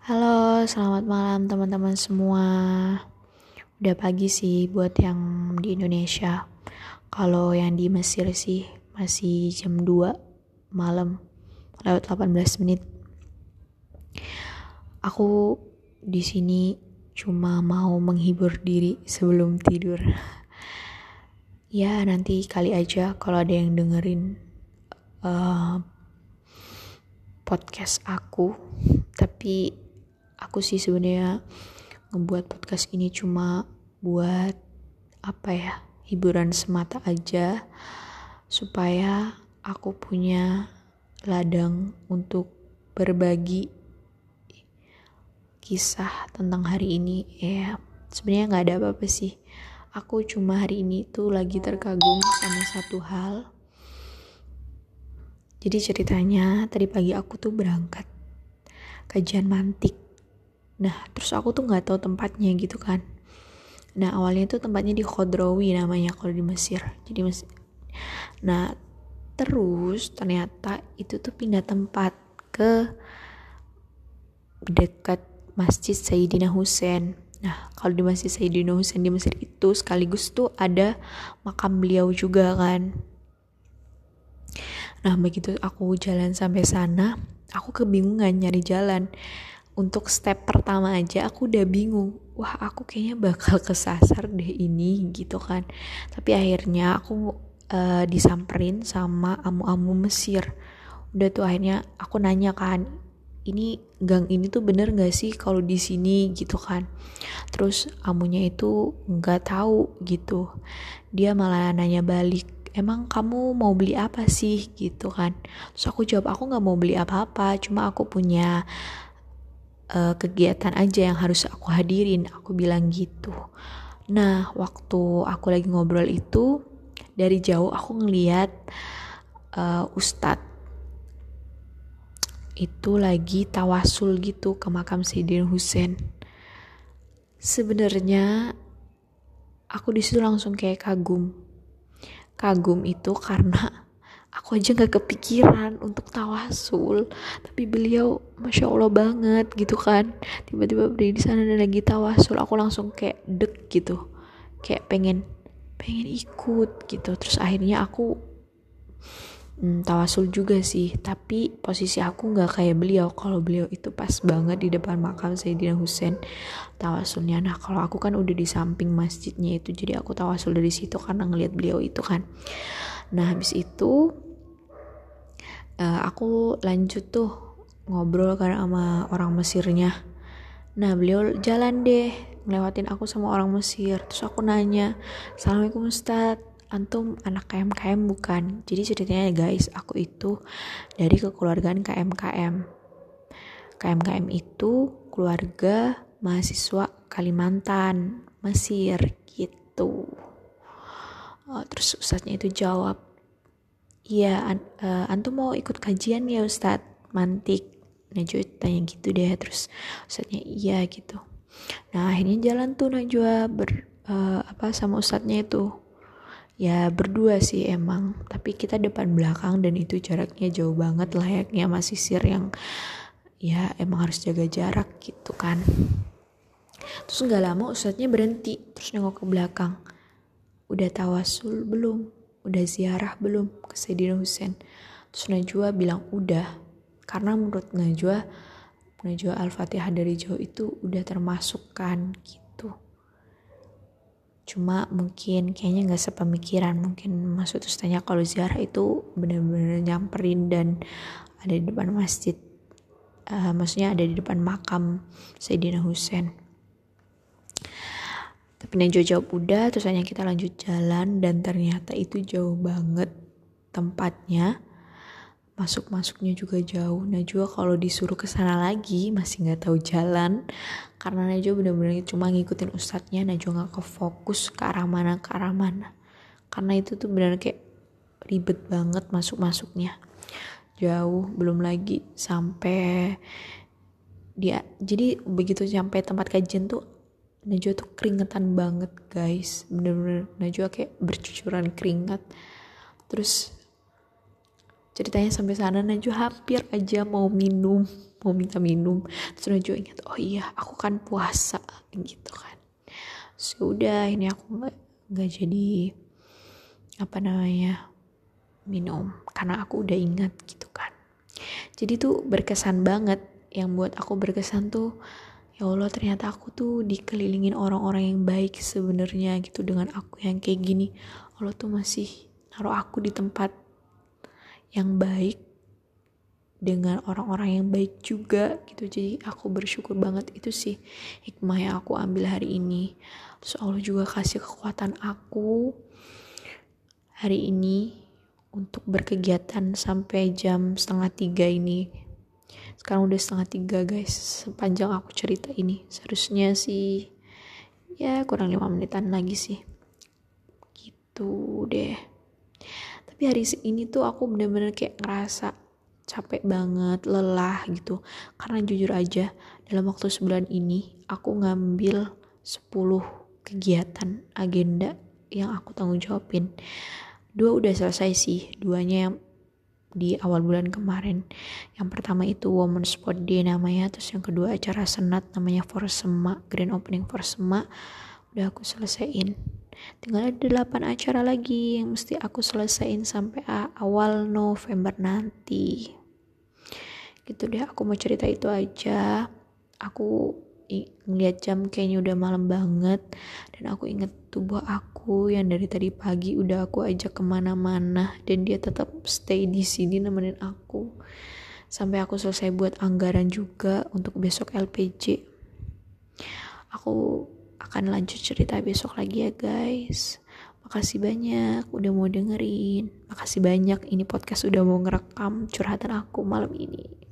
Halo, selamat malam teman-teman semua. Udah pagi sih buat yang di Indonesia. Kalau yang di Mesir sih masih jam 2 malam lewat 18 menit. Aku di sini cuma mau menghibur diri sebelum tidur. Ya, nanti kali aja kalau ada yang dengerin uh, podcast aku. Tapi aku sih sebenarnya ngebuat podcast ini cuma buat apa ya hiburan semata aja supaya aku punya ladang untuk berbagi kisah tentang hari ini. Ya sebenarnya nggak ada apa-apa sih. Aku cuma hari ini tuh lagi terkagum sama satu hal. Jadi ceritanya tadi pagi aku tuh berangkat kajian mantik Nah, terus aku tuh nggak tahu tempatnya gitu kan. Nah, awalnya tuh tempatnya di Khodrawi namanya kalau di Mesir. Jadi Mesir. Nah, terus ternyata itu tuh pindah tempat ke dekat Masjid Sayyidina Husain. Nah, kalau di Masjid Sayyidina Husain di Mesir itu sekaligus tuh ada makam beliau juga kan. Nah, begitu aku jalan sampai sana, aku kebingungan nyari jalan untuk step pertama aja aku udah bingung wah aku kayaknya bakal kesasar deh ini gitu kan. Tapi akhirnya aku uh, disamperin sama amu-amu Mesir. Udah tuh akhirnya aku nanya kan ini gang ini tuh bener gak sih kalau di sini? Gitu kan. Terus amunya itu nggak tahu gitu. Dia malah nanya balik emang kamu mau beli apa sih? Gitu kan. Terus aku jawab aku nggak mau beli apa-apa cuma aku punya uh, kegiatan aja yang harus aku hadirin. Aku bilang gitu. Nah waktu aku lagi ngobrol itu dari jauh aku ngeliat uh, ustadz itu lagi tawasul gitu ke makam Sayyidina Husain sebenarnya aku di situ langsung kayak kagum. Kagum itu karena aku aja gak kepikiran untuk tawasul tapi beliau masya allah banget gitu kan. Tiba-tiba berdiri di sana dan lagi tawasul aku langsung kayak dek gitu. Kayak pengen pengen ikut gitu. Terus akhirnya aku hmm, tawasul juga sih. Tapi posisi aku nggak kayak beliau. Kalau beliau itu pas banget di depan makam Sayyidina Husain tawasulnya. Nah kalau aku kan udah di samping masjidnya itu jadi aku tawasul dari situ karena ngelihat beliau itu kan Nah habis itu uh, aku lanjut tuh ngobrol kan sama orang Mesirnya. Nah beliau jalan deh ngelewatin aku sama orang Mesir. Terus aku nanya, Assalamualaikum Ustadz, antum anak KMKM bukan? Jadi ceritanya guys, aku itu dari kekeluargaan KMKM. KMKM itu keluarga mahasiswa Kalimantan, Mesir gitu uh, terus ustadznya itu jawab iya an uh, antum mau ikut kajian ya ustadz. Mantik. Najwa tanya gitu deh terus ustadznya iya gitu. Nah akhirnya jalan tuh Najwa ber uh, apa sama ustadznya itu. Ya berdua sih emang tapi kita depan belakang dan itu jaraknya jauh banget layaknya masih sir yang ya emang harus jaga jarak gitu kan. Terus nggak lama ustadznya berhenti terus nengok ke belakang udah tawasul belum? Udah ziarah belum ke Sayyidina Husain terus Najwa bilang udah. Karena menurut Najwa Najwa Al-Fatihah dari jauh itu udah termasuk kan gitu. Cuma mungkin kayaknya nggak sepemikiran. Mungkin maksud tanya kalau ziarah itu bener-bener nyamperin dan ada di depan masjid. Uh, maksudnya ada di depan makam Sayyidina Husain tapi Najwa jawab udah, terus hanya kita lanjut jalan dan ternyata itu jauh banget tempatnya. Masuk-masuknya juga jauh. Najwa kalau disuruh ke sana lagi masih nggak tahu jalan karena Najwa bener-bener cuma ngikutin ustadznya. Najwa nggak ke fokus ke arah mana ke arah mana. Karena itu tuh bener kayak ribet banget masuk-masuknya. Jauh belum lagi sampai dia jadi begitu sampai tempat kajian tuh Najwa tuh keringetan banget guys. Bener-bener Najwa kayak bercucuran keringat. Terus ceritanya sampai sana Najwa hampir aja mau minum mau minta minum. Terus Najwa ingat oh iya aku kan puasa gitu kan. Sudah so, ini aku nggak nggak jadi apa namanya minum karena aku udah ingat gitu kan. Jadi tuh berkesan banget. Yang buat aku berkesan tuh ya Allah ternyata aku tuh dikelilingin orang-orang yang baik sebenarnya gitu dengan aku yang kayak gini. Allah tuh masih naruh aku di tempat yang baik dengan orang-orang yang baik juga gitu. Jadi aku bersyukur banget itu sih hikmah yang aku ambil hari ini. Terus Allah juga kasih kekuatan aku hari ini untuk berkegiatan sampai jam setengah tiga ini sekarang udah setengah tiga guys. Sepanjang aku cerita ini. Seharusnya sih ya kurang lima menitan lagi sih. Gitu deh. Tapi hari ini tuh aku bener-bener kayak ngerasa capek banget, lelah gitu. Karena jujur aja, dalam waktu sebulan ini aku ngambil 10 kegiatan agenda yang aku tanggung jawabin. Dua udah selesai sih, duanya yang di awal bulan kemarin. Yang pertama itu Women Sport Day namanya, terus yang kedua acara senat namanya Forsema, Grand Opening Forsema. Udah aku selesaiin. Tinggal ada 8 acara lagi yang mesti aku selesaiin sampai awal November nanti gitu deh aku mau cerita itu aja aku ngeliat jam kayaknya udah malam banget. Dan aku inget tubuh aku yang dari tadi pagi udah aku ajak ke mana-mana. Dan dia tetap stay di sini nemenin aku. Sampai aku selesai buat anggaran juga untuk besok LPG aku akan lanjut cerita besok lagi ya guys. Makasih banyak udah mau dengerin. Makasih banyak ini podcast udah mau ngerekam curhatan aku malam ini